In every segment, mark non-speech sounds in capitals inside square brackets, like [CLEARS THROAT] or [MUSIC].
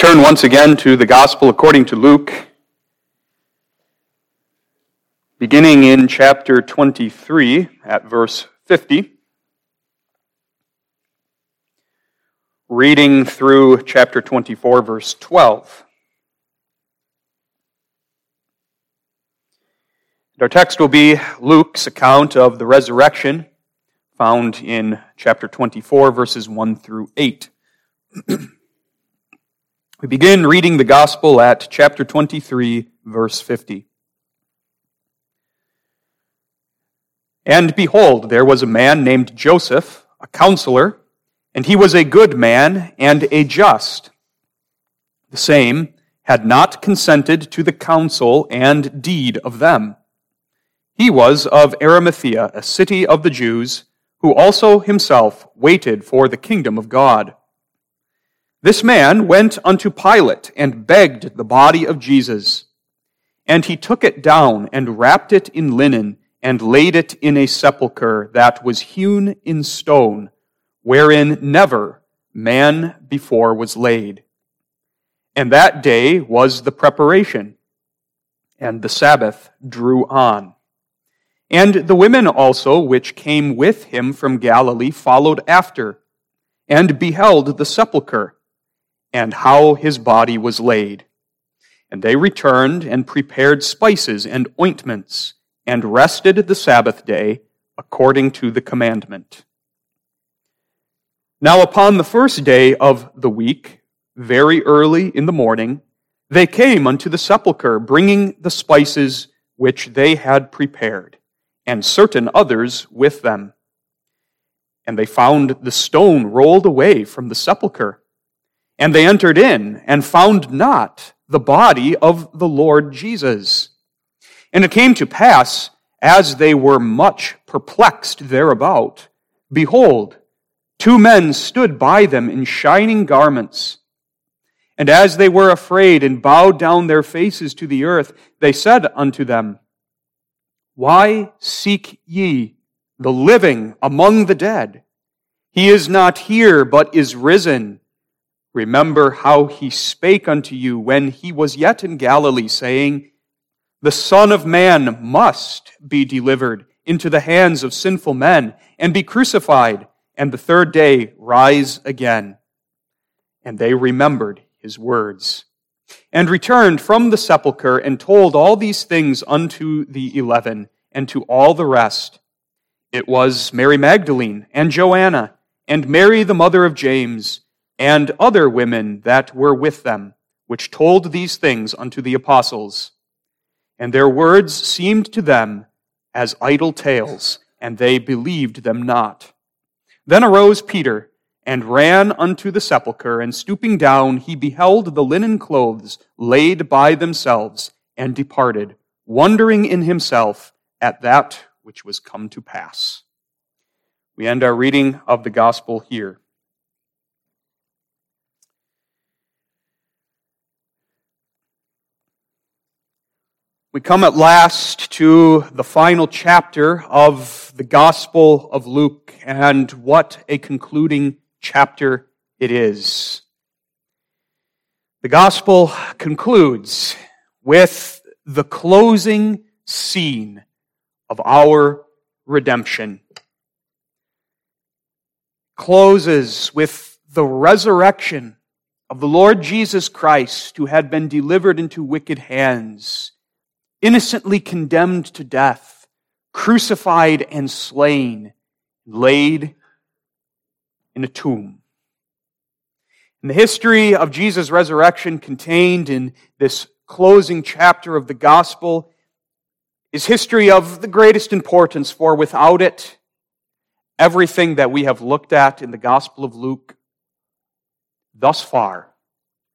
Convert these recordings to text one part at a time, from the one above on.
turn once again to the Gospel according to Luke, beginning in chapter 23 at verse 50. Reading through chapter 24, verse 12. Our text will be Luke's account of the resurrection, found in chapter 24, verses 1 through 8. [CLEARS THROAT] We begin reading the gospel at chapter 23, verse 50. And behold, there was a man named Joseph, a counselor, and he was a good man and a just. The same had not consented to the counsel and deed of them. He was of Arimathea, a city of the Jews, who also himself waited for the kingdom of God. This man went unto Pilate and begged the body of Jesus. And he took it down and wrapped it in linen and laid it in a sepulchre that was hewn in stone, wherein never man before was laid. And that day was the preparation, and the Sabbath drew on. And the women also which came with him from Galilee followed after, and beheld the sepulchre and how his body was laid. And they returned and prepared spices and ointments, and rested the Sabbath day according to the commandment. Now, upon the first day of the week, very early in the morning, they came unto the sepulchre, bringing the spices which they had prepared, and certain others with them. And they found the stone rolled away from the sepulchre. And they entered in and found not the body of the Lord Jesus. And it came to pass, as they were much perplexed thereabout, behold, two men stood by them in shining garments. And as they were afraid and bowed down their faces to the earth, they said unto them, Why seek ye the living among the dead? He is not here, but is risen. Remember how he spake unto you when he was yet in Galilee, saying, The Son of Man must be delivered into the hands of sinful men and be crucified, and the third day rise again. And they remembered his words, and returned from the sepulchre and told all these things unto the eleven and to all the rest. It was Mary Magdalene and Joanna and Mary the mother of James and other women that were with them, which told these things unto the apostles. And their words seemed to them as idle tales, and they believed them not. Then arose Peter, and ran unto the sepulchre, and stooping down, he beheld the linen clothes laid by themselves, and departed, wondering in himself at that which was come to pass. We end our reading of the gospel here. We come at last to the final chapter of the Gospel of Luke, and what a concluding chapter it is. The Gospel concludes with the closing scene of our redemption. Closes with the resurrection of the Lord Jesus Christ, who had been delivered into wicked hands innocently condemned to death, crucified and slain, laid in a tomb. And the history of Jesus' resurrection contained in this closing chapter of the gospel is history of the greatest importance, for without it, everything that we have looked at in the Gospel of Luke thus far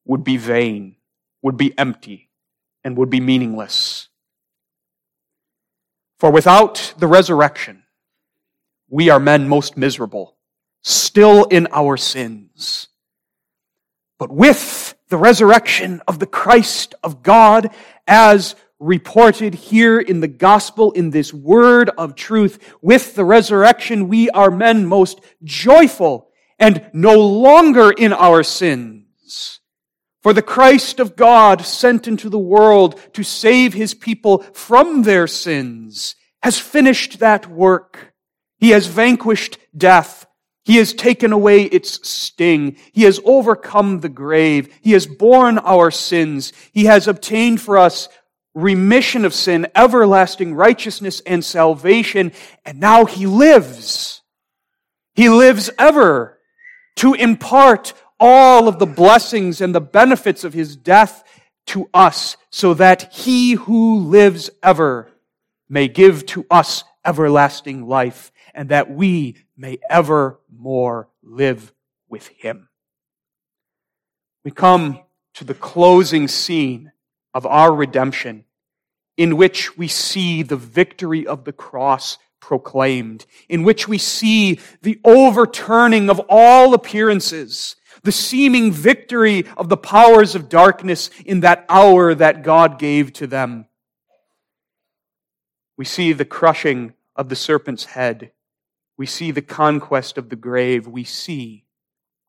would be vain, would be empty, and would be meaningless. For without the resurrection, we are men most miserable, still in our sins. But with the resurrection of the Christ of God, as reported here in the gospel, in this word of truth, with the resurrection, we are men most joyful and no longer in our sins. For the Christ of God sent into the world to save his people from their sins has finished that work. He has vanquished death. He has taken away its sting. He has overcome the grave. He has borne our sins. He has obtained for us remission of sin, everlasting righteousness, and salvation. And now he lives. He lives ever to impart all of the blessings and the benefits of his death to us so that he who lives ever may give to us everlasting life and that we may evermore live with him. We come to the closing scene of our redemption in which we see the victory of the cross proclaimed, in which we see the overturning of all appearances, the seeming victory of the powers of darkness in that hour that God gave to them. We see the crushing of the serpent's head. We see the conquest of the grave. We see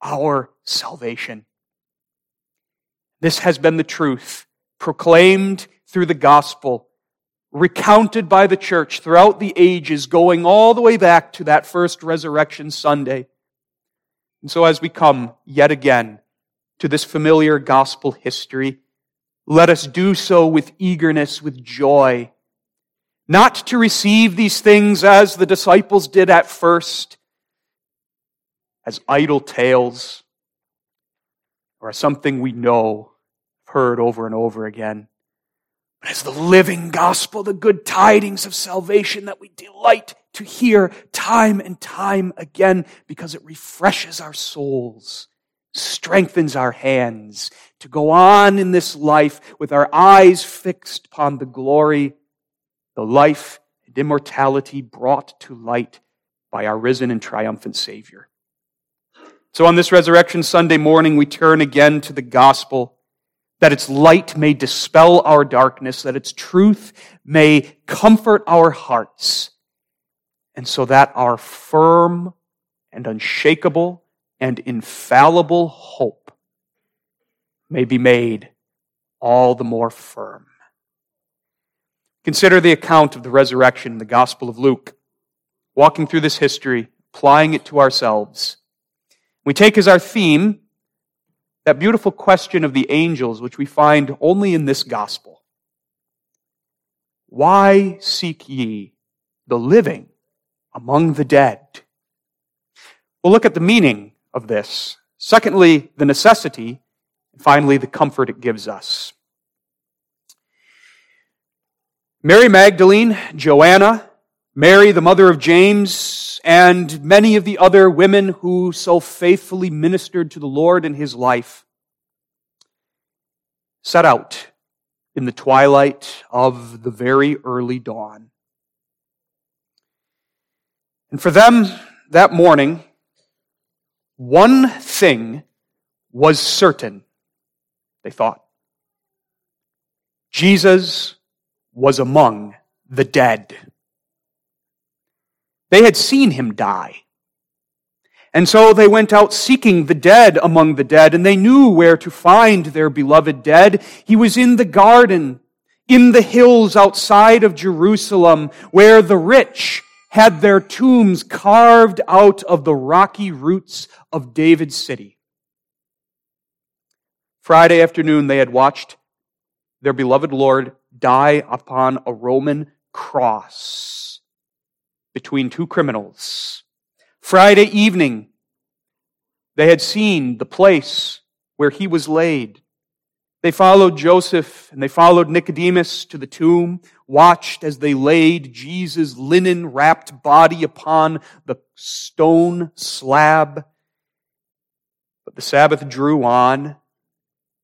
our salvation. This has been the truth proclaimed through the gospel, recounted by the church throughout the ages, going all the way back to that first resurrection Sunday. And so as we come yet again to this familiar gospel history, let us do so with eagerness, with joy, not to receive these things as the disciples did at first, as idle tales, or as something we know, heard over and over again, but as the living gospel, the good tidings of salvation that we delight to hear time and time again because it refreshes our souls, strengthens our hands to go on in this life with our eyes fixed upon the glory the life and immortality brought to light by our risen and triumphant Savior. So on this Resurrection Sunday morning, we turn again to the gospel that its light may dispel our darkness, that its truth may comfort our hearts, and so that our firm and unshakable and infallible hope may be made all the more firm. Consider the account of the resurrection in the Gospel of Luke. Walking through this history, applying it to ourselves. We take as our theme that beautiful question of the angels, which we find only in this Gospel. Why seek ye the living among the dead? We'll look at the meaning of this. Secondly, the necessity. And finally, the comfort it gives us. Mary Magdalene, Joanna, Mary, the mother of James, and many of the other women who so faithfully ministered to the Lord in his life set out in the twilight of the very early dawn. And for them that morning, one thing was certain, they thought. Jesus was among the dead. They had seen him die. And so they went out seeking the dead among the dead, and they knew where to find their beloved dead. He was in the garden, in the hills outside of Jerusalem, where the rich had their tombs carved out of the rocky roots of David's city. Friday afternoon, they had watched their beloved Lord die upon a Roman cross between two criminals. Friday evening, they had seen the place where he was laid. They followed Joseph and they followed Nicodemus to the tomb, watched as they laid Jesus' linen wrapped body upon the stone slab. But the Sabbath drew on,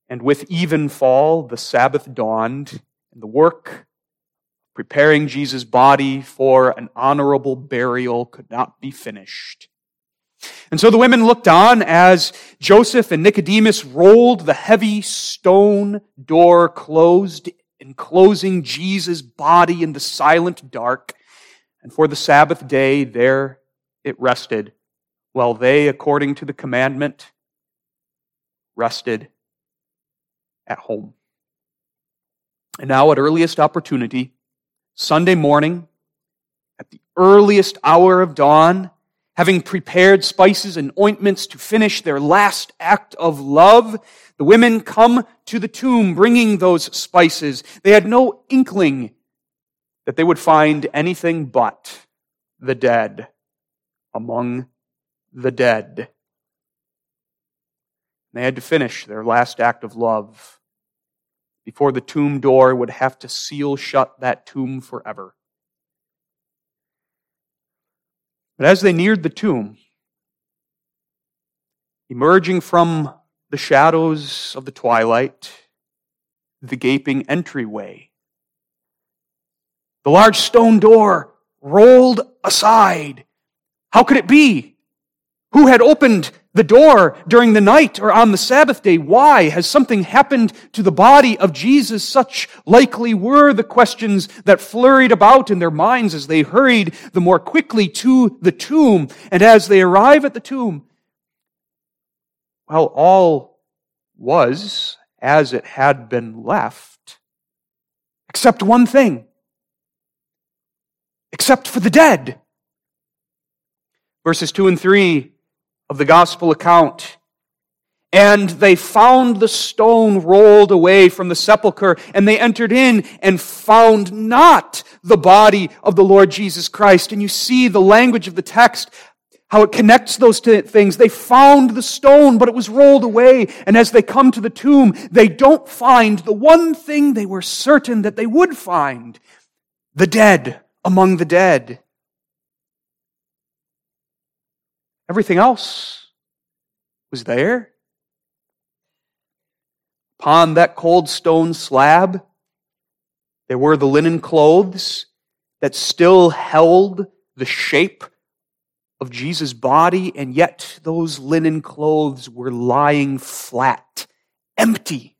and with even fall, the Sabbath dawned, and the work preparing Jesus' body for an honorable burial could not be finished. And so the women looked on as Joseph and Nicodemus rolled the heavy stone door closed, enclosing Jesus' body in the silent dark. And for the Sabbath day, there it rested, while they, according to the commandment, rested at home. And now, at earliest opportunity, Sunday morning, at the earliest hour of dawn, having prepared spices and ointments to finish their last act of love, the women come to the tomb bringing those spices. They had no inkling that they would find anything but the dead among the dead. They had to finish their last act of love before the tomb door would have to seal shut that tomb forever. But as they neared the tomb, emerging from the shadows of the twilight, the gaping entryway, the large stone door rolled aside. How could it be? Who had opened the door during the night or on the Sabbath day? Why? Has something happened to the body of Jesus? Such likely were the questions that flurried about in their minds as they hurried the more quickly to the tomb. And as they arrive at the tomb, well, all was as it had been left, except one thing. Except for the dead. Verses 2 and 3 of the gospel account. And they found the stone rolled away from the sepulchre, and they entered in and found not the body of the Lord Jesus Christ. And you see the language of the text, how it connects those two things. They found the stone, but it was rolled away. And as they come to the tomb, they don't find the one thing they were certain that they would find the dead among the dead. Everything else was there. Upon that cold stone slab, there were the linen clothes that still held the shape of Jesus' body, and yet those linen clothes were lying flat, empty.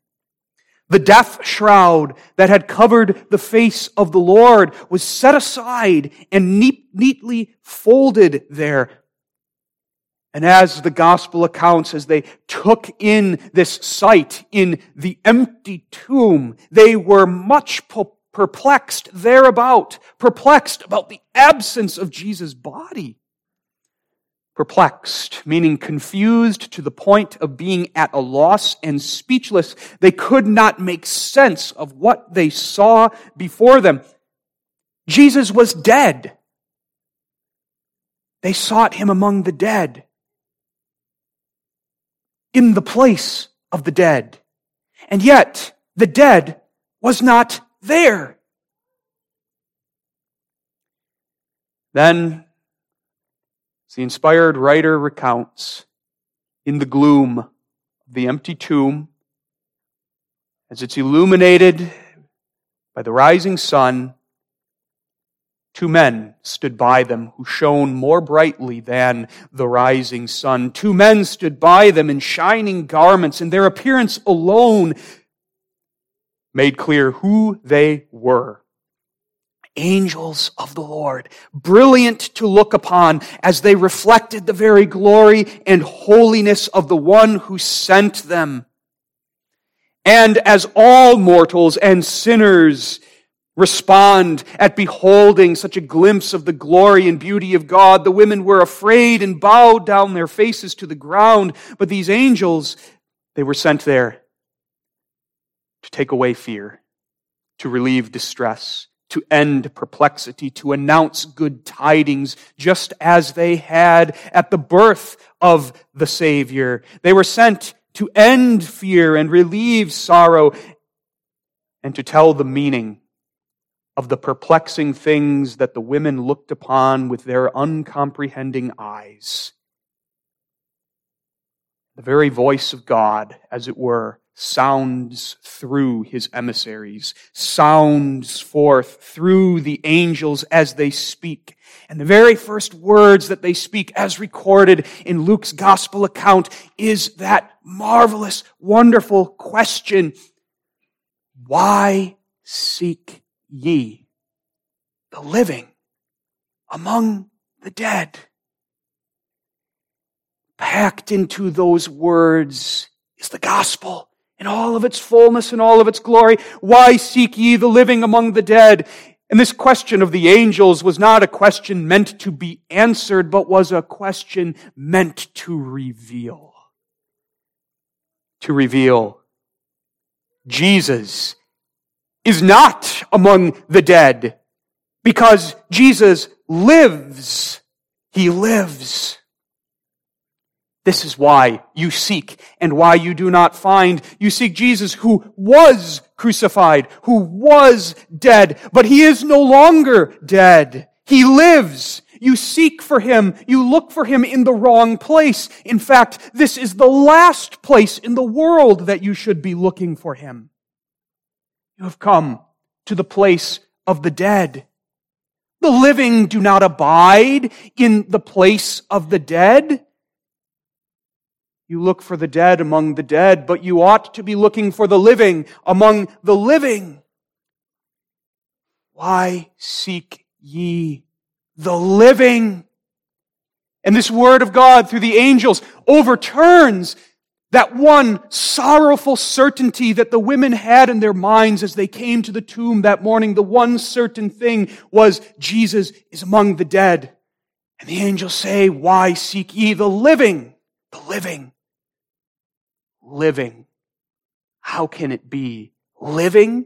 The death shroud that had covered the face of the Lord was set aside and neatly folded there and as the gospel accounts, as they took in this sight in the empty tomb, they were much perplexed thereabout, perplexed about the absence of Jesus' body. Perplexed, meaning confused to the point of being at a loss and speechless. They could not make sense of what they saw before them. Jesus was dead. They sought him among the dead in the place of the dead. And yet, the dead was not there. Then, as the inspired writer recounts, in the gloom of the empty tomb, as it's illuminated by the rising sun, Two men stood by them who shone more brightly than the rising sun. Two men stood by them in shining garments, and their appearance alone made clear who they were. Angels of the Lord, brilliant to look upon as they reflected the very glory and holiness of the one who sent them. And as all mortals and sinners respond at beholding such a glimpse of the glory and beauty of God. The women were afraid and bowed down their faces to the ground. But these angels, they were sent there to take away fear, to relieve distress, to end perplexity, to announce good tidings, just as they had at the birth of the Savior. They were sent to end fear and relieve sorrow and to tell the meaning of the perplexing things that the women looked upon with their uncomprehending eyes. The very voice of God, as it were, sounds through his emissaries, sounds forth through the angels as they speak. And the very first words that they speak, as recorded in Luke's gospel account, is that marvelous, wonderful question Why seek ye the living among the dead. Packed into those words is the gospel in all of its fullness and all of its glory. Why seek ye the living among the dead? And this question of the angels was not a question meant to be answered, but was a question meant to reveal. To reveal Jesus is not among the dead because Jesus lives. He lives. This is why you seek and why you do not find. You seek Jesus who was crucified, who was dead, but he is no longer dead. He lives. You seek for him. You look for him in the wrong place. In fact, this is the last place in the world that you should be looking for him. Have come to the place of the dead. The living do not abide in the place of the dead. You look for the dead among the dead, but you ought to be looking for the living among the living. Why seek ye the living? And this word of God through the angels overturns that one sorrowful certainty that the women had in their minds as they came to the tomb that morning. The one certain thing was Jesus is among the dead. And the angels say, why seek ye the living? The living living. How can it be living?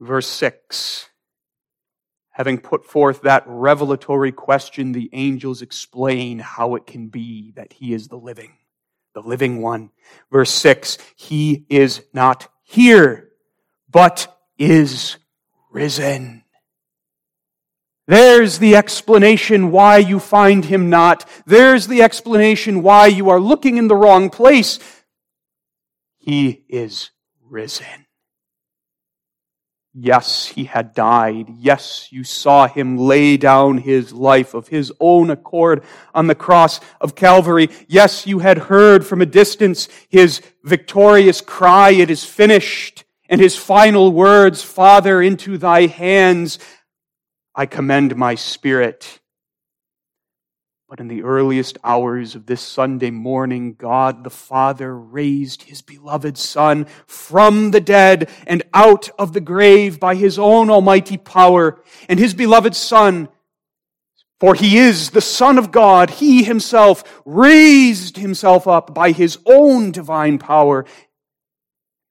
Verse 6. Having put forth that revelatory question, the angels explain how it can be that he is the living, the living one. Verse 6. He is not here, but is risen. There's the explanation why you find him not. There's the explanation why you are looking in the wrong place. He is risen. Yes, he had died. Yes, you saw him lay down his life of his own accord on the cross of Calvary. Yes, you had heard from a distance his victorious cry, it is finished, and his final words, Father, into thy hands I commend my spirit. But in the earliest hours of this Sunday morning, God the Father raised his beloved Son from the dead and out of the grave by his own almighty power. And his beloved Son, for he is the Son of God, he himself raised himself up by his own divine power.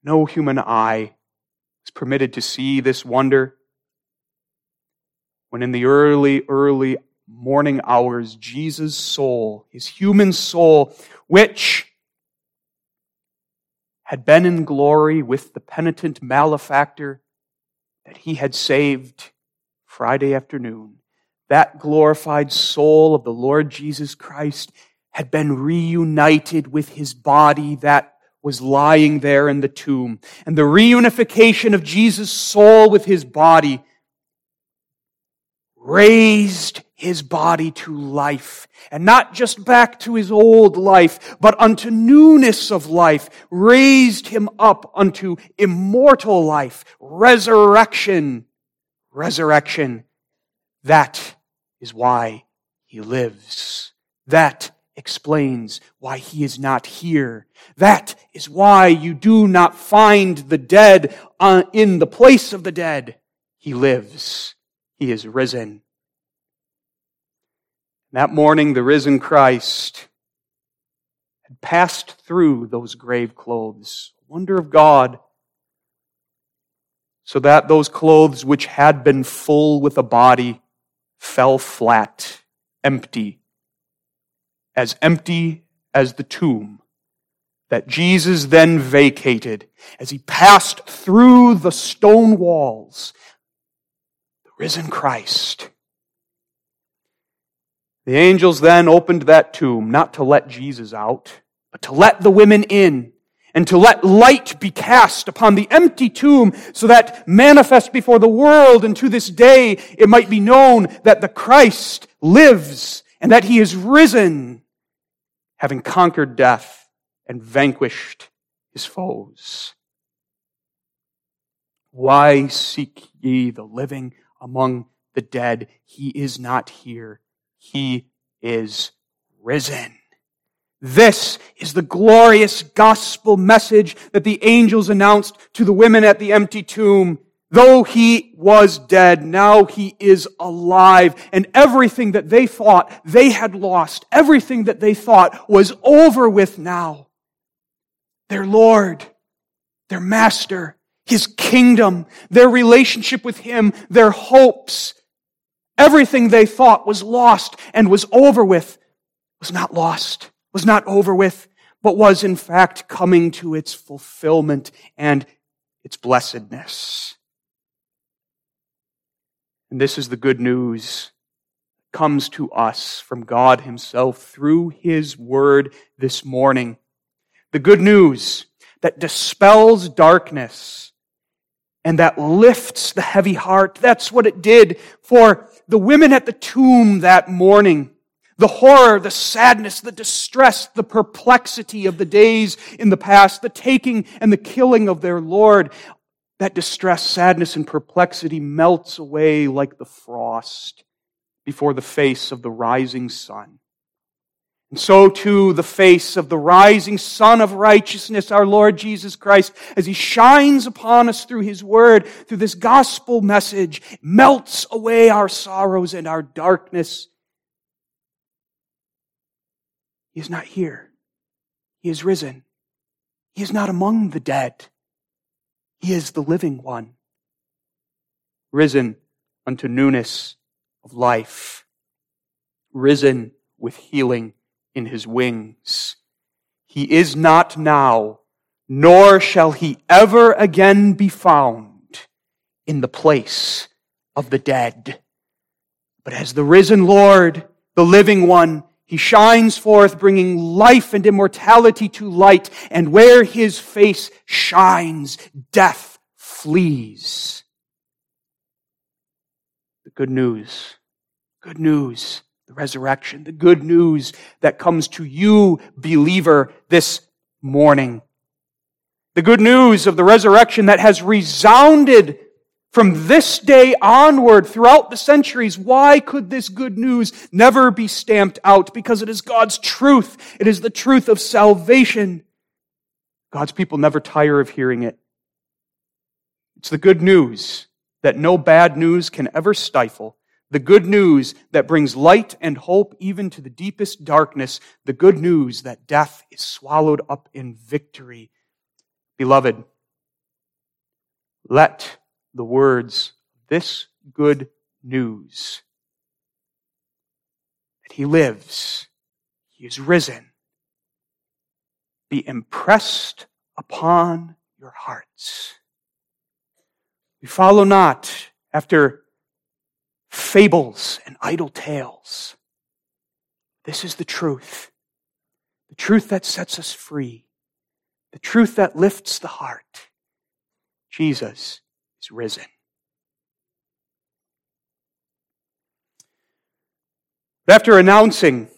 No human eye is permitted to see this wonder when in the early, early morning hours, Jesus' soul, his human soul, which had been in glory with the penitent malefactor that he had saved Friday afternoon, that glorified soul of the Lord Jesus Christ had been reunited with his body that was lying there in the tomb. And the reunification of Jesus' soul with his body raised his body to life. And not just back to his old life, but unto newness of life. Raised him up unto immortal life. Resurrection. Resurrection. That is why he lives. That explains why he is not here. That is why you do not find the dead uh, in the place of the dead. He lives. He is risen. That morning, the risen Christ had passed through those grave clothes. Wonder of God. So that those clothes which had been full with a body fell flat, empty, as empty as the tomb that Jesus then vacated as he passed through the stone walls risen Christ. The angels then opened that tomb, not to let Jesus out, but to let the women in, and to let light be cast upon the empty tomb, so that manifest before the world, and to this day it might be known that the Christ lives, and that he is risen, having conquered death and vanquished his foes. Why seek ye the living among the dead. He is not here. He is risen. This is the glorious gospel message that the angels announced to the women at the empty tomb. Though he was dead, now he is alive. And everything that they thought they had lost, everything that they thought was over with now. Their Lord, their Master, His kingdom, their relationship with Him, their hopes, everything they thought was lost and was over with was not lost, was not over with, but was in fact coming to its fulfillment and its blessedness. And this is the good news that comes to us from God Himself through His Word this morning. The good news that dispels darkness and that lifts the heavy heart. That's what it did for the women at the tomb that morning. The horror, the sadness, the distress, the perplexity of the days in the past, the taking and the killing of their Lord, that distress, sadness, and perplexity melts away like the frost before the face of the rising sun. And so too the face of the rising Sun of righteousness, our Lord Jesus Christ, as He shines upon us through His Word, through this gospel message, melts away our sorrows and our darkness. He is not here. He is risen. He is not among the dead. He is the living one, risen unto newness of life, risen with healing in his wings. He is not now, nor shall he ever again be found in the place of the dead. But as the risen Lord, the living one, he shines forth, bringing life and immortality to light, and where his face shines, death flees. The good news, good news, the resurrection, the good news that comes to you, believer, this morning. The good news of the resurrection that has resounded from this day onward throughout the centuries, why could this good news never be stamped out? Because it is God's truth. It is the truth of salvation. God's people never tire of hearing it. It's the good news that no bad news can ever stifle. The good news that brings light and hope even to the deepest darkness. The good news that death is swallowed up in victory. Beloved, let the words, this good news, that he lives, he is risen, be impressed upon your hearts. We follow not after fables and idle tales. This is the truth. The truth that sets us free. The truth that lifts the heart. Jesus is risen. After announcing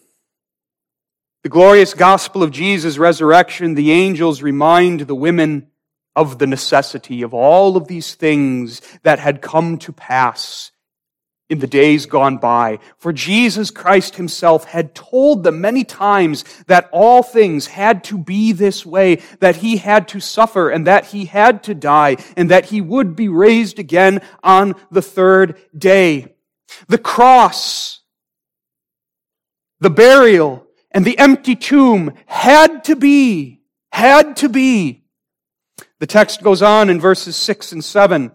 the glorious gospel of Jesus' resurrection, the angels remind the women of the necessity of all of these things that had come to pass in the days gone by. For Jesus Christ himself had told them many times that all things had to be this way, that he had to suffer and that he had to die and that he would be raised again on the third day. The cross, the burial, and the empty tomb had to be, had to be. The text goes on in verses six and seven.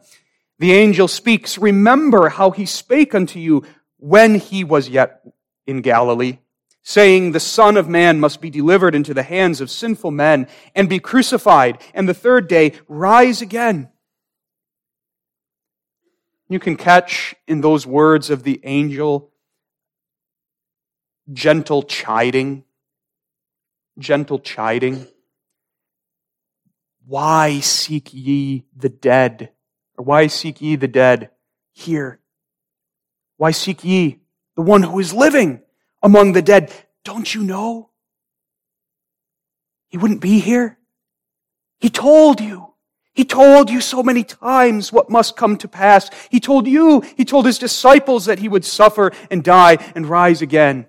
The angel speaks, Remember how he spake unto you when he was yet in Galilee, saying, The Son of Man must be delivered into the hands of sinful men and be crucified, and the third day rise again. You can catch in those words of the angel gentle chiding. Gentle chiding. Why seek ye the dead? Or why seek ye the dead here? Why seek ye the one who is living among the dead? Don't you know? He wouldn't be here. He told you. He told you so many times what must come to pass. He told you, he told his disciples that he would suffer and die and rise again.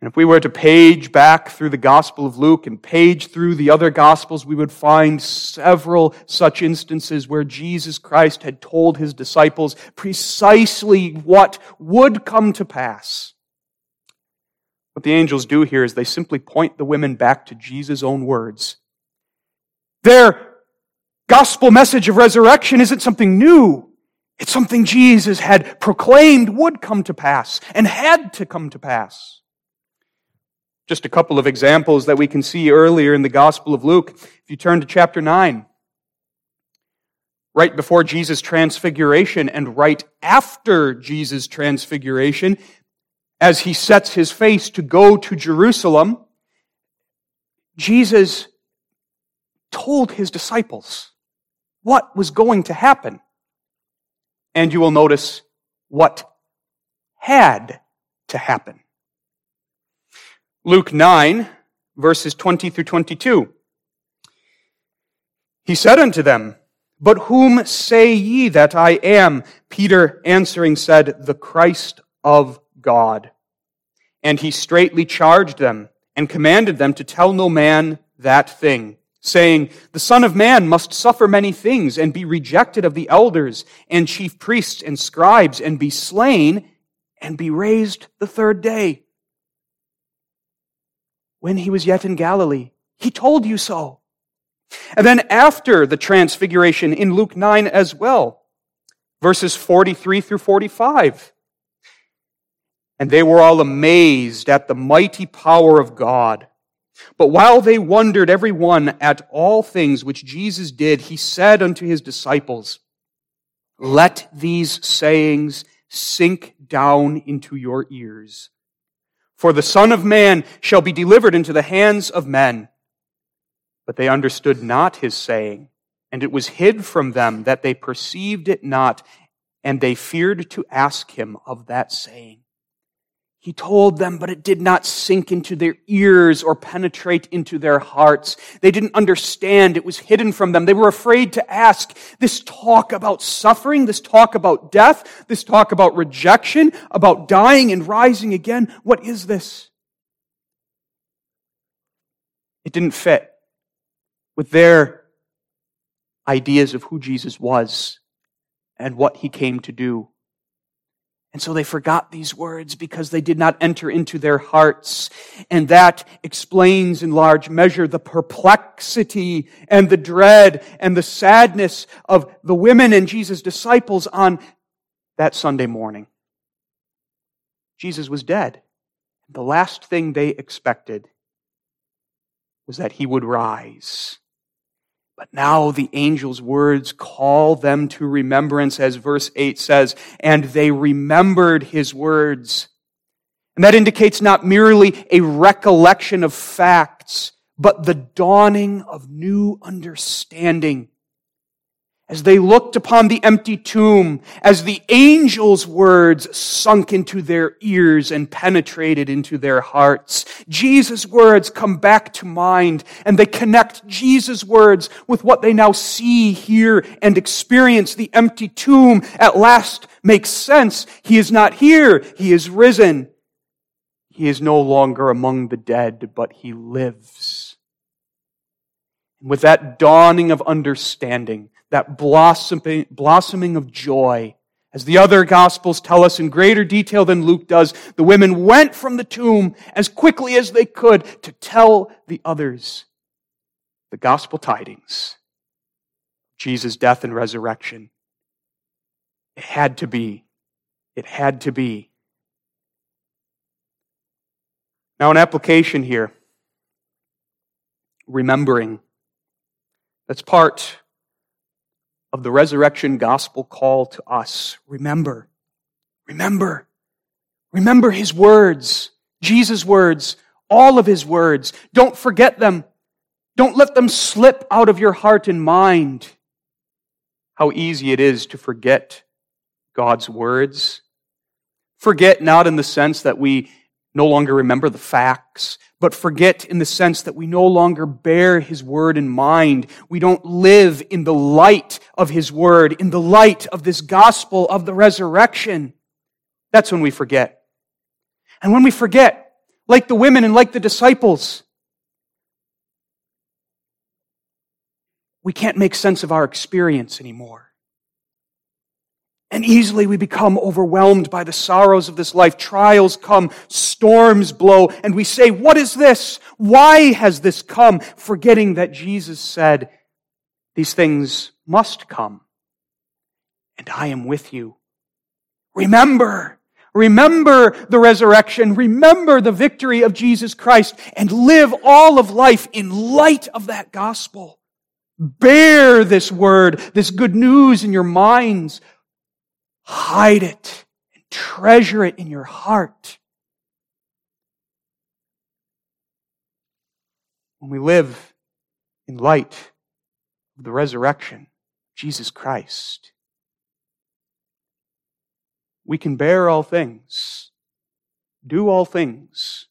And if we were to page back through the Gospel of Luke and page through the other Gospels, we would find several such instances where Jesus Christ had told his disciples precisely what would come to pass. What the angels do here is they simply point the women back to Jesus' own words. Their gospel message of resurrection isn't something new. It's something Jesus had proclaimed would come to pass and had to come to pass. Just a couple of examples that we can see earlier in the Gospel of Luke. If you turn to chapter 9, right before Jesus' transfiguration and right after Jesus' transfiguration, as he sets his face to go to Jerusalem, Jesus told his disciples what was going to happen. And you will notice what had to happen. Luke 9, verses 20 through 22. He said unto them, But whom say ye that I am? Peter answering said, The Christ of God. And he straitly charged them and commanded them to tell no man that thing, saying, The Son of Man must suffer many things and be rejected of the elders and chief priests and scribes and be slain and be raised the third day when he was yet in Galilee. He told you so. And then after the transfiguration in Luke 9 as well, verses 43 through 45. And they were all amazed at the mighty power of God. But while they wondered every one at all things which Jesus did, he said unto his disciples, Let these sayings sink down into your ears. For the Son of Man shall be delivered into the hands of men. But they understood not his saying, and it was hid from them that they perceived it not, and they feared to ask him of that saying. He told them, but it did not sink into their ears or penetrate into their hearts. They didn't understand. It was hidden from them. They were afraid to ask. This talk about suffering, this talk about death, this talk about rejection, about dying and rising again, what is this? It didn't fit with their ideas of who Jesus was and what he came to do. And so they forgot these words because they did not enter into their hearts. And that explains in large measure the perplexity and the dread and the sadness of the women and Jesus' disciples on that Sunday morning. Jesus was dead. The last thing they expected was that he would rise. But now the angel's words call them to remembrance, as verse 8 says, and they remembered his words. And that indicates not merely a recollection of facts, but the dawning of new understanding as they looked upon the empty tomb, as the angel's words sunk into their ears and penetrated into their hearts, Jesus' words come back to mind and they connect Jesus' words with what they now see, hear, and experience. The empty tomb at last makes sense. He is not here. He is risen. He is no longer among the dead, but he lives. With that dawning of understanding, that blossoming, blossoming of joy. As the other gospels tell us in greater detail than Luke does, the women went from the tomb as quickly as they could to tell the others the gospel tidings. Jesus' death and resurrection. It had to be. It had to be. Now, an application here. Remembering. That's part of the resurrection gospel call to us. Remember, remember, remember his words, Jesus' words, all of his words. Don't forget them. Don't let them slip out of your heart and mind. How easy it is to forget God's words. Forget not in the sense that we no longer remember the facts, but forget in the sense that we no longer bear His Word in mind. We don't live in the light of His Word, in the light of this gospel of the resurrection. That's when we forget. And when we forget, like the women and like the disciples. We can't make sense of our experience anymore. And easily we become overwhelmed by the sorrows of this life. Trials come, storms blow, and we say, What is this? Why has this come? Forgetting that Jesus said, These things must come, and I am with you. Remember, remember the resurrection, remember the victory of Jesus Christ, and live all of life in light of that gospel. Bear this word, this good news in your minds Hide it and treasure it in your heart. When we live in light of the resurrection, Jesus Christ, we can bear all things, do all things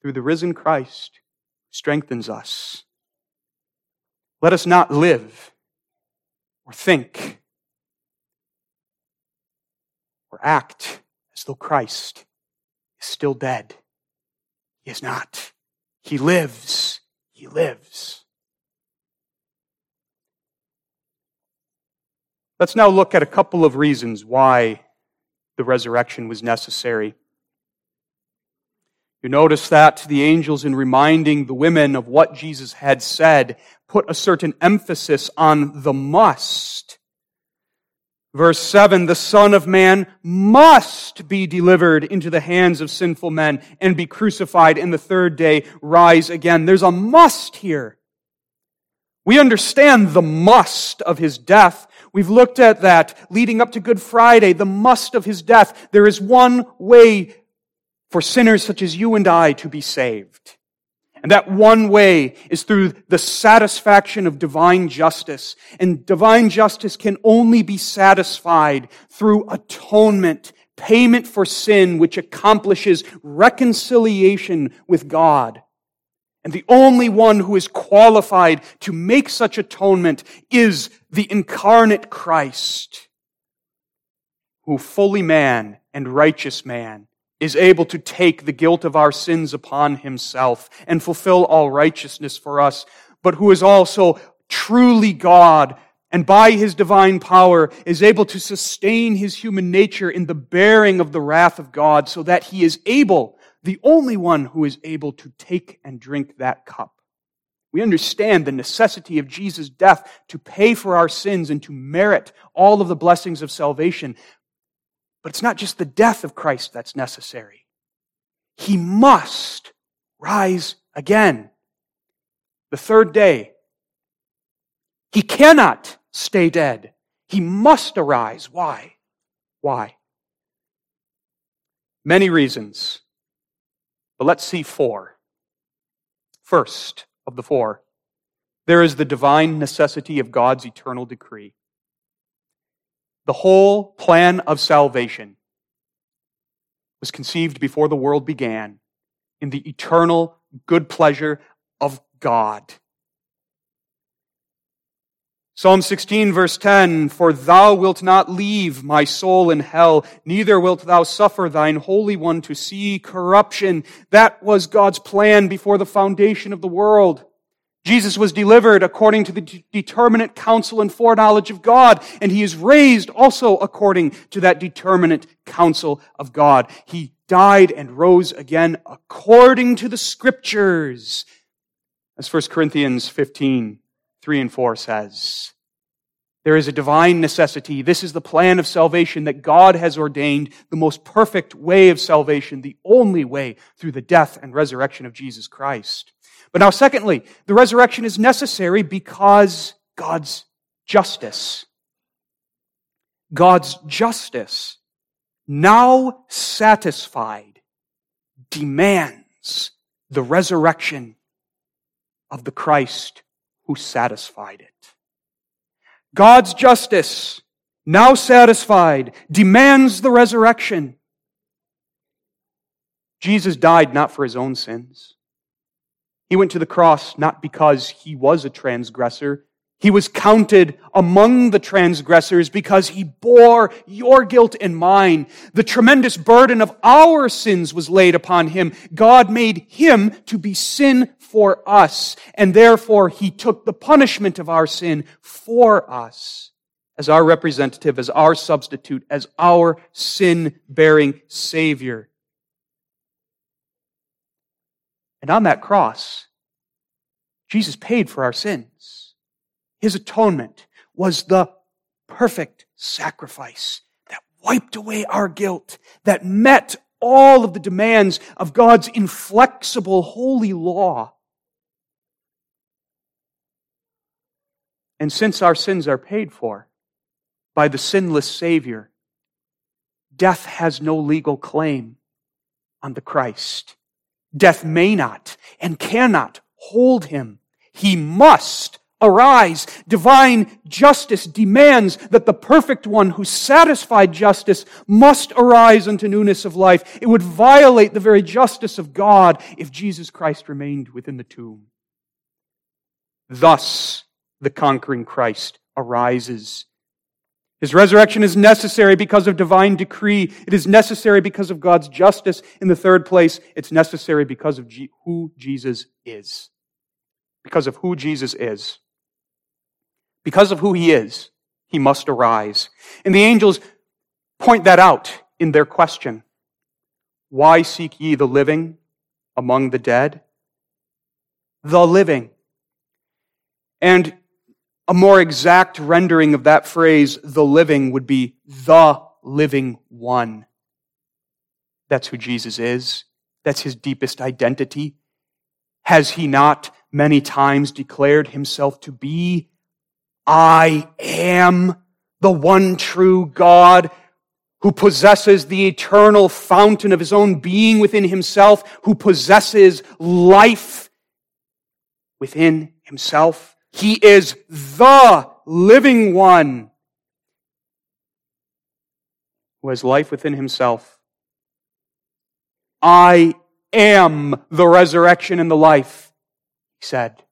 through the risen Christ who strengthens us. Let us not live or think or act as though Christ is still dead. He is not. He lives. He lives. Let's now look at a couple of reasons why the resurrection was necessary. You notice that the angels, in reminding the women of what Jesus had said, put a certain emphasis on the must Verse 7 The Son of Man must be delivered into the hands of sinful men and be crucified and the third day rise again. There's a must here. We understand the must of his death. We've looked at that leading up to Good Friday, the must of his death. There is one way for sinners such as you and I to be saved. And that one way is through the satisfaction of divine justice. And divine justice can only be satisfied through atonement, payment for sin, which accomplishes reconciliation with God. And the only one who is qualified to make such atonement is the incarnate Christ, who fully man and righteous man is able to take the guilt of our sins upon himself and fulfill all righteousness for us, but who is also truly God and by his divine power is able to sustain his human nature in the bearing of the wrath of God so that he is able, the only one who is able to take and drink that cup. We understand the necessity of Jesus' death to pay for our sins and to merit all of the blessings of salvation. But it's not just the death of Christ that's necessary. He must rise again. The third day. He cannot stay dead. He must arise. Why? Why? Many reasons. But let's see four. First of the four, there is the divine necessity of God's eternal decree the whole plan of salvation was conceived before the world began in the eternal good pleasure of God. Psalm 16 verse 10, For thou wilt not leave my soul in hell, neither wilt thou suffer thine Holy One to see corruption. That was God's plan before the foundation of the world. Jesus was delivered according to the determinate counsel and foreknowledge of God, and he is raised also according to that determinate counsel of God. He died and rose again according to the scriptures. As 1 Corinthians 15, 3 and 4 says. There is a divine necessity. This is the plan of salvation that God has ordained, the most perfect way of salvation, the only way through the death and resurrection of Jesus Christ. But now, secondly, the resurrection is necessary because God's justice. God's justice, now satisfied, demands the resurrection of the Christ who satisfied it. God's justice, now satisfied, demands the resurrection. Jesus died not for his own sins. He went to the cross not because he was a transgressor, He was counted among the transgressors because he bore your guilt and mine. The tremendous burden of our sins was laid upon him. God made him to be sin for us, and therefore he took the punishment of our sin for us as our representative, as our substitute, as our sin bearing Savior. And on that cross, Jesus paid for our sins. His atonement was the perfect sacrifice that wiped away our guilt, that met all of the demands of God's inflexible holy law. And since our sins are paid for by the sinless Savior, death has no legal claim on the Christ. Death may not and cannot hold him. He must arise. Divine justice demands that the perfect one who satisfied justice must arise unto newness of life. It would violate the very justice of God if Jesus Christ remained within the tomb. Thus, the conquering Christ arises. His resurrection is necessary because of divine decree. It is necessary because of God's justice. In the third place, it's necessary because of G- who Jesus is. Because of who Jesus is. Because of who he is, he must arise. And the angels point that out in their question. Why seek ye the living among the dead? The living. And a more exact rendering of that phrase, the living, would be the living one. That's who Jesus is. That's his deepest identity. Has he not many times declared himself to be, I am the one true God who possesses the eternal fountain of his own being within himself, who possesses life within himself? He is the living one who has life within himself. I am the resurrection and the life, he said.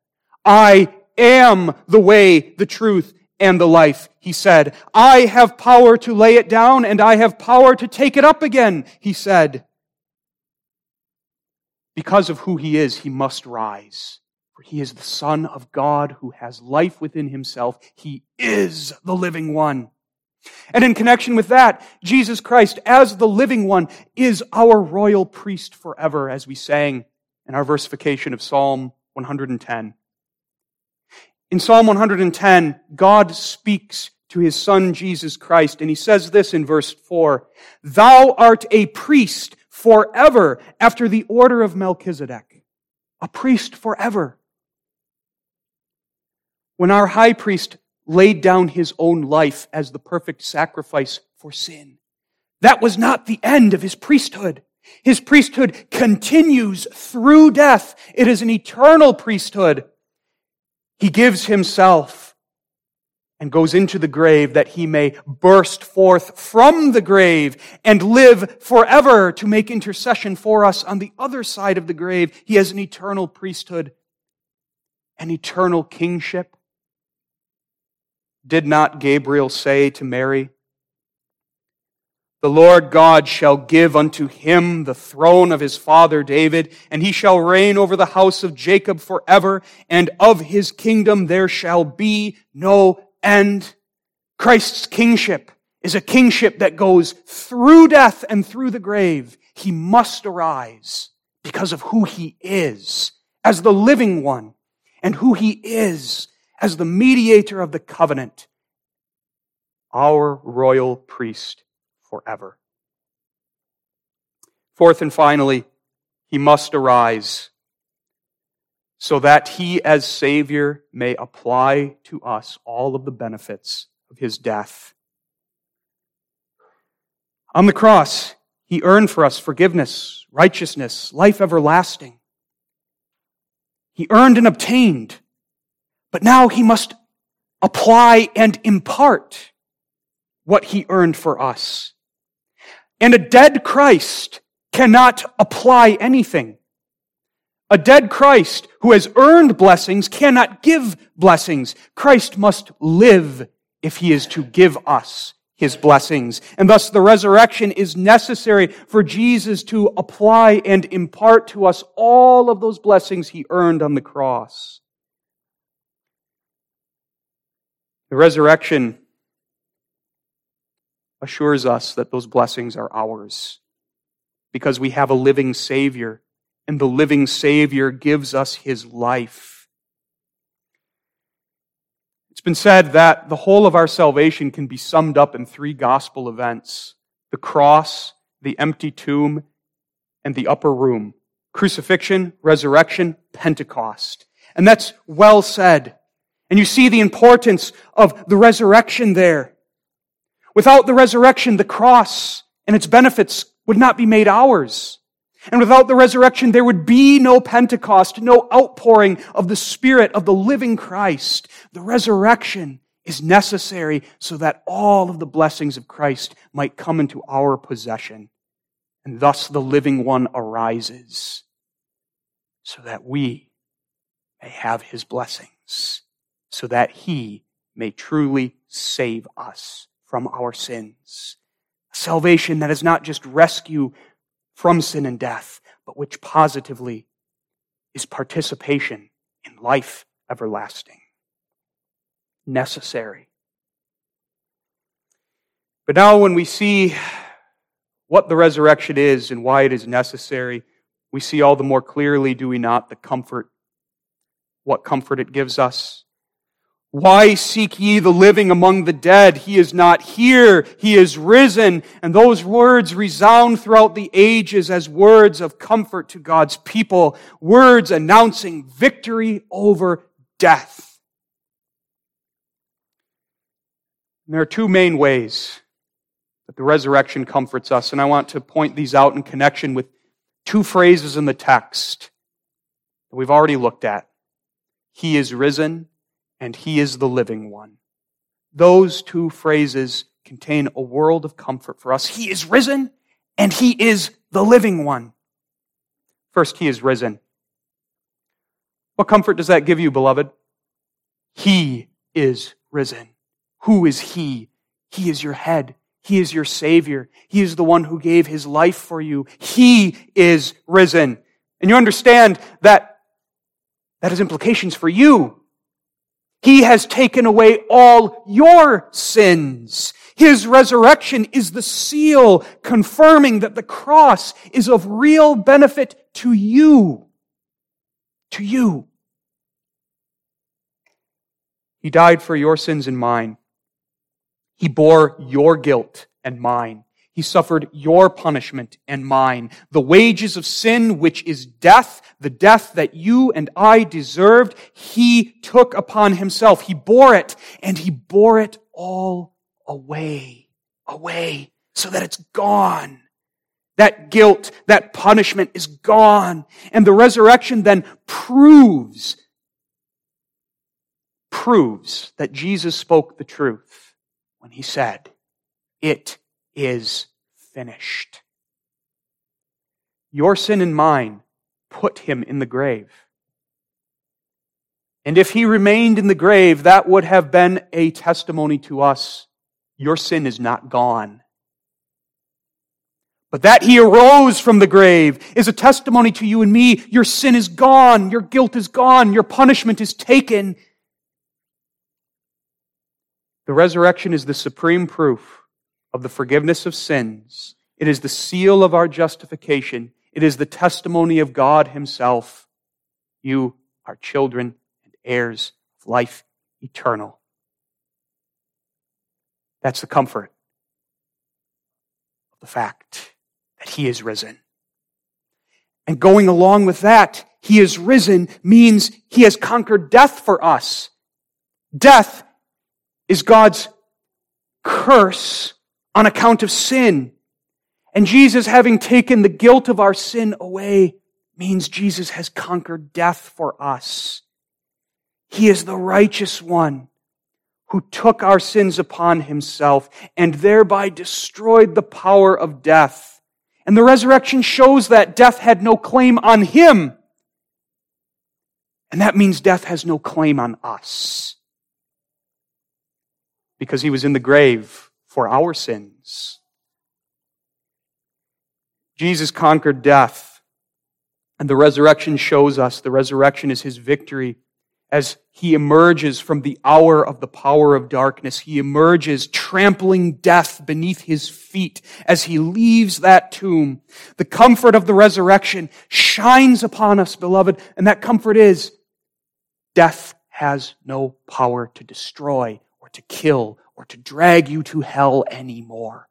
I am the way, the truth, and the life, he said. I have power to lay it down and I have power to take it up again, he said. Because of who he is, he must rise. He is the Son of God who has life within himself. He is the living one. And in connection with that, Jesus Christ, as the living one, is our royal priest forever, as we sang in our versification of Psalm 110. In Psalm 110, God speaks to his son Jesus Christ, and he says this in verse 4 Thou art a priest forever after the order of Melchizedek. A priest forever. When our high priest laid down his own life as the perfect sacrifice for sin, that was not the end of his priesthood. His priesthood continues through death. It is an eternal priesthood. He gives himself and goes into the grave that he may burst forth from the grave and live forever to make intercession for us on the other side of the grave. He has an eternal priesthood, an eternal kingship. Did not Gabriel say to Mary, The Lord God shall give unto him the throne of his father David, and he shall reign over the house of Jacob forever, and of his kingdom there shall be no end. Christ's kingship is a kingship that goes through death and through the grave. He must arise because of who he is as the living one and who he is as the mediator of the covenant, our royal priest forever. Fourth and finally, he must arise so that he as Savior may apply to us all of the benefits of his death. On the cross, he earned for us forgiveness, righteousness, life everlasting. He earned and obtained but now he must apply and impart what he earned for us. And a dead Christ cannot apply anything. A dead Christ who has earned blessings cannot give blessings. Christ must live if he is to give us his blessings. And thus the resurrection is necessary for Jesus to apply and impart to us all of those blessings he earned on the cross. The resurrection assures us that those blessings are ours because we have a living Savior, and the living Savior gives us his life. It's been said that the whole of our salvation can be summed up in three gospel events the cross, the empty tomb, and the upper room. Crucifixion, resurrection, Pentecost. And that's well said. And you see the importance of the resurrection there. Without the resurrection, the cross and its benefits would not be made ours. And without the resurrection, there would be no Pentecost, no outpouring of the Spirit of the living Christ. The resurrection is necessary so that all of the blessings of Christ might come into our possession. And thus the living one arises so that we may have his blessings, so that he may truly save us from our sins. Salvation that is not just rescue from sin and death, but which positively is participation in life everlasting. Necessary. But now, when we see what the resurrection is and why it is necessary, we see all the more clearly, do we not, the comfort, what comfort it gives us. Why seek ye the living among the dead? He is not here. He is risen. And those words resound throughout the ages as words of comfort to God's people, words announcing victory over death. And there are two main ways that the resurrection comforts us, and I want to point these out in connection with two phrases in the text that we've already looked at. He is risen and He is the living one. Those two phrases contain a world of comfort for us. He is risen and He is the living one. First, He is risen. What comfort does that give you, beloved? He is risen. Who is He? He is your head. He is your Savior. He is the one who gave His life for you. He is risen. And you understand that that has implications for you. He has taken away all your sins. His resurrection is the seal confirming that the cross is of real benefit to you. To you. He died for your sins and mine. He bore your guilt and mine. He suffered your punishment and mine. The wages of sin, which is death, the death that you and I deserved, He took upon Himself. He bore it, and He bore it all away. Away. So that it's gone. That guilt, that punishment is gone. And the resurrection then proves, proves that Jesus spoke the truth when He said, It is finished. Your sin and mine put him in the grave. And if he remained in the grave, that would have been a testimony to us. Your sin is not gone. But that he arose from the grave is a testimony to you and me. Your sin is gone. Your guilt is gone. Your punishment is taken. The resurrection is the supreme proof of the forgiveness of sins. It is the seal of our justification. It is the testimony of God Himself. You are children and heirs of life eternal. That's the comfort of the fact that He is risen. And going along with that, He is risen means He has conquered death for us. Death is God's curse on account of sin. And Jesus, having taken the guilt of our sin away, means Jesus has conquered death for us. He is the righteous one who took our sins upon himself and thereby destroyed the power of death. And the resurrection shows that death had no claim on him. And that means death has no claim on us. Because he was in the grave for our sins. Jesus conquered death. And the resurrection shows us the resurrection is his victory as he emerges from the hour of the power of darkness. He emerges trampling death beneath his feet as he leaves that tomb. The comfort of the resurrection shines upon us, beloved, and that comfort is death has no power to destroy to kill or to drag you to hell anymore.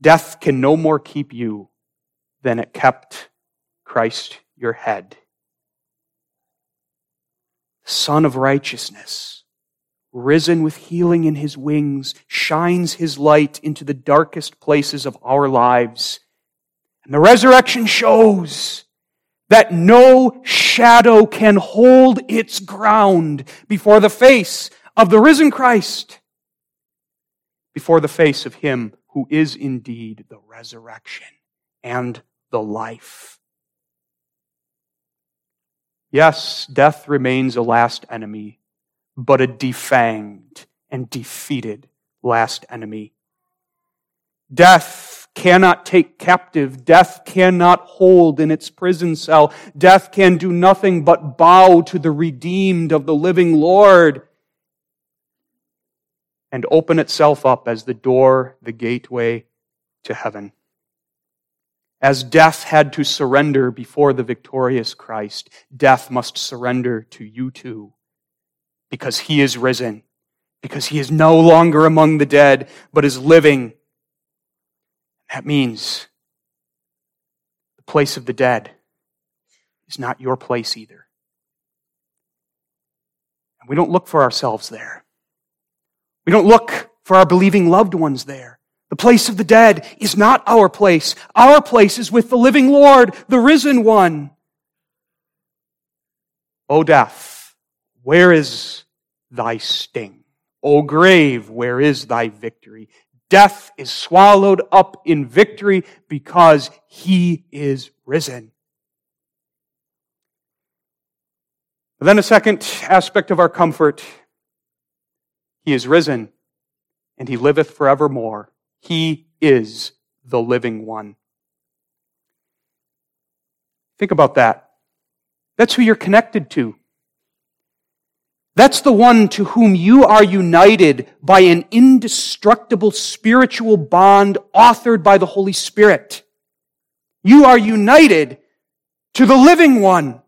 Death can no more keep you than it kept Christ your head. Sun of righteousness, risen with healing in his wings, shines his light into the darkest places of our lives. And the resurrection shows that no shadow can hold its ground before the face of the risen Christ, before the face of him who is indeed the resurrection and the life. Yes, death remains a last enemy, but a defanged and defeated last enemy. Death cannot take captive. Death cannot hold in its prison cell. Death can do nothing but bow to the redeemed of the living Lord and open itself up as the door, the gateway to heaven. As death had to surrender before the victorious Christ, death must surrender to you too. Because he is risen. Because he is no longer among the dead, but is living. That means the place of the dead is not your place either. And we don't look for ourselves there. We don't look for our believing loved ones there. The place of the dead is not our place. Our place is with the living Lord, the risen one. O death, where is thy sting? O grave, where is thy victory? Death is swallowed up in victory because he is risen. And then a second aspect of our comfort. He is risen and he liveth forevermore. He is the living one. Think about that. That's who you're connected to. That's the one to whom you are united by an indestructible spiritual bond authored by the Holy Spirit. You are united to the living one.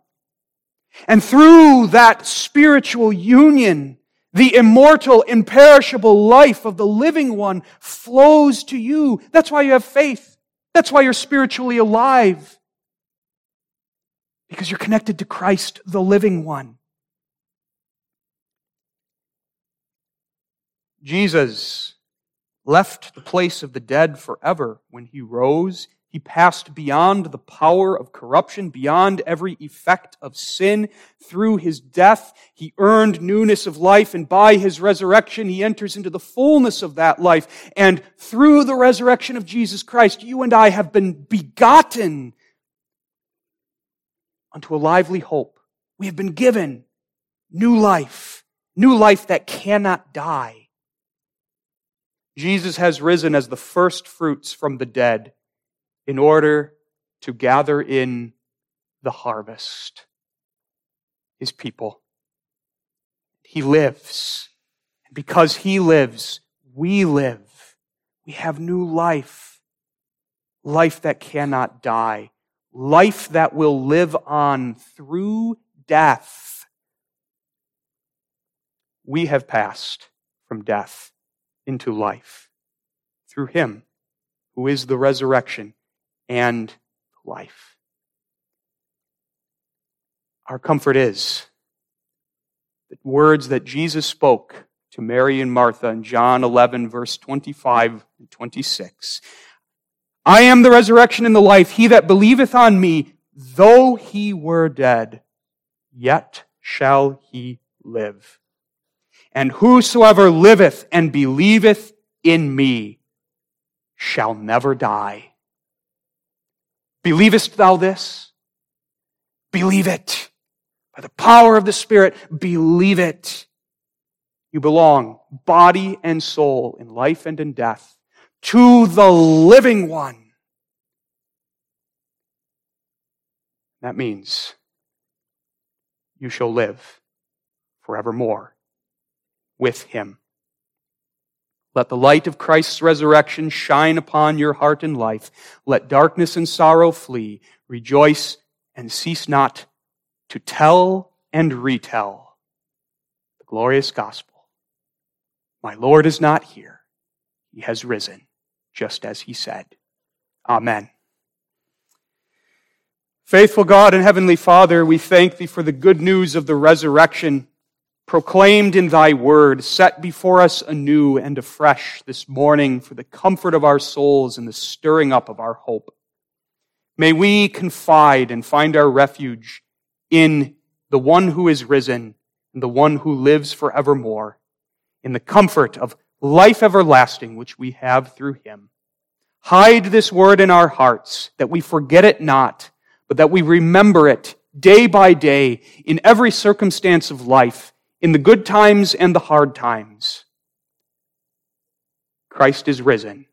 And through that spiritual union, the immortal, imperishable life of the living one flows to you. That's why you have faith. That's why you're spiritually alive. Because you're connected to Christ, the living one. Jesus left the place of the dead forever when he rose he passed beyond the power of corruption, beyond every effect of sin. Through his death, he earned newness of life, and by his resurrection, he enters into the fullness of that life. And through the resurrection of Jesus Christ, you and I have been begotten unto a lively hope. We have been given new life, new life that cannot die. Jesus has risen as the first fruits from the dead in order to gather in the harvest, his people. He lives. And because he lives, we live. We have new life. Life that cannot die. Life that will live on through death. We have passed from death into life through him who is the resurrection and life. Our comfort is the words that Jesus spoke to Mary and Martha in John 11, verse 25 and 26. I am the resurrection and the life. He that believeth on me, though he were dead, yet shall he live. And whosoever liveth and believeth in me shall never die. Believest thou this? Believe it. by the power of the Spirit, believe it. You belong, body and soul, in life and in death, to the living one. That means you shall live forevermore with him. Let the light of Christ's resurrection shine upon your heart and life. Let darkness and sorrow flee. Rejoice and cease not to tell and retell the glorious gospel. My Lord is not here. He has risen, just as he said. Amen. Faithful God and Heavenly Father, we thank Thee for the good news of the resurrection proclaimed in Thy word, set before us anew and afresh this morning for the comfort of our souls and the stirring up of our hope. May we confide and find our refuge in the one who is risen and the one who lives forevermore, in the comfort of life everlasting which we have through Him. Hide this word in our hearts that we forget it not but that we remember it day by day in every circumstance of life, in the good times and the hard times. Christ is risen.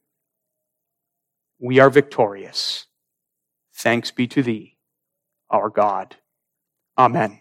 We are victorious. Thanks be to thee, our God. Amen.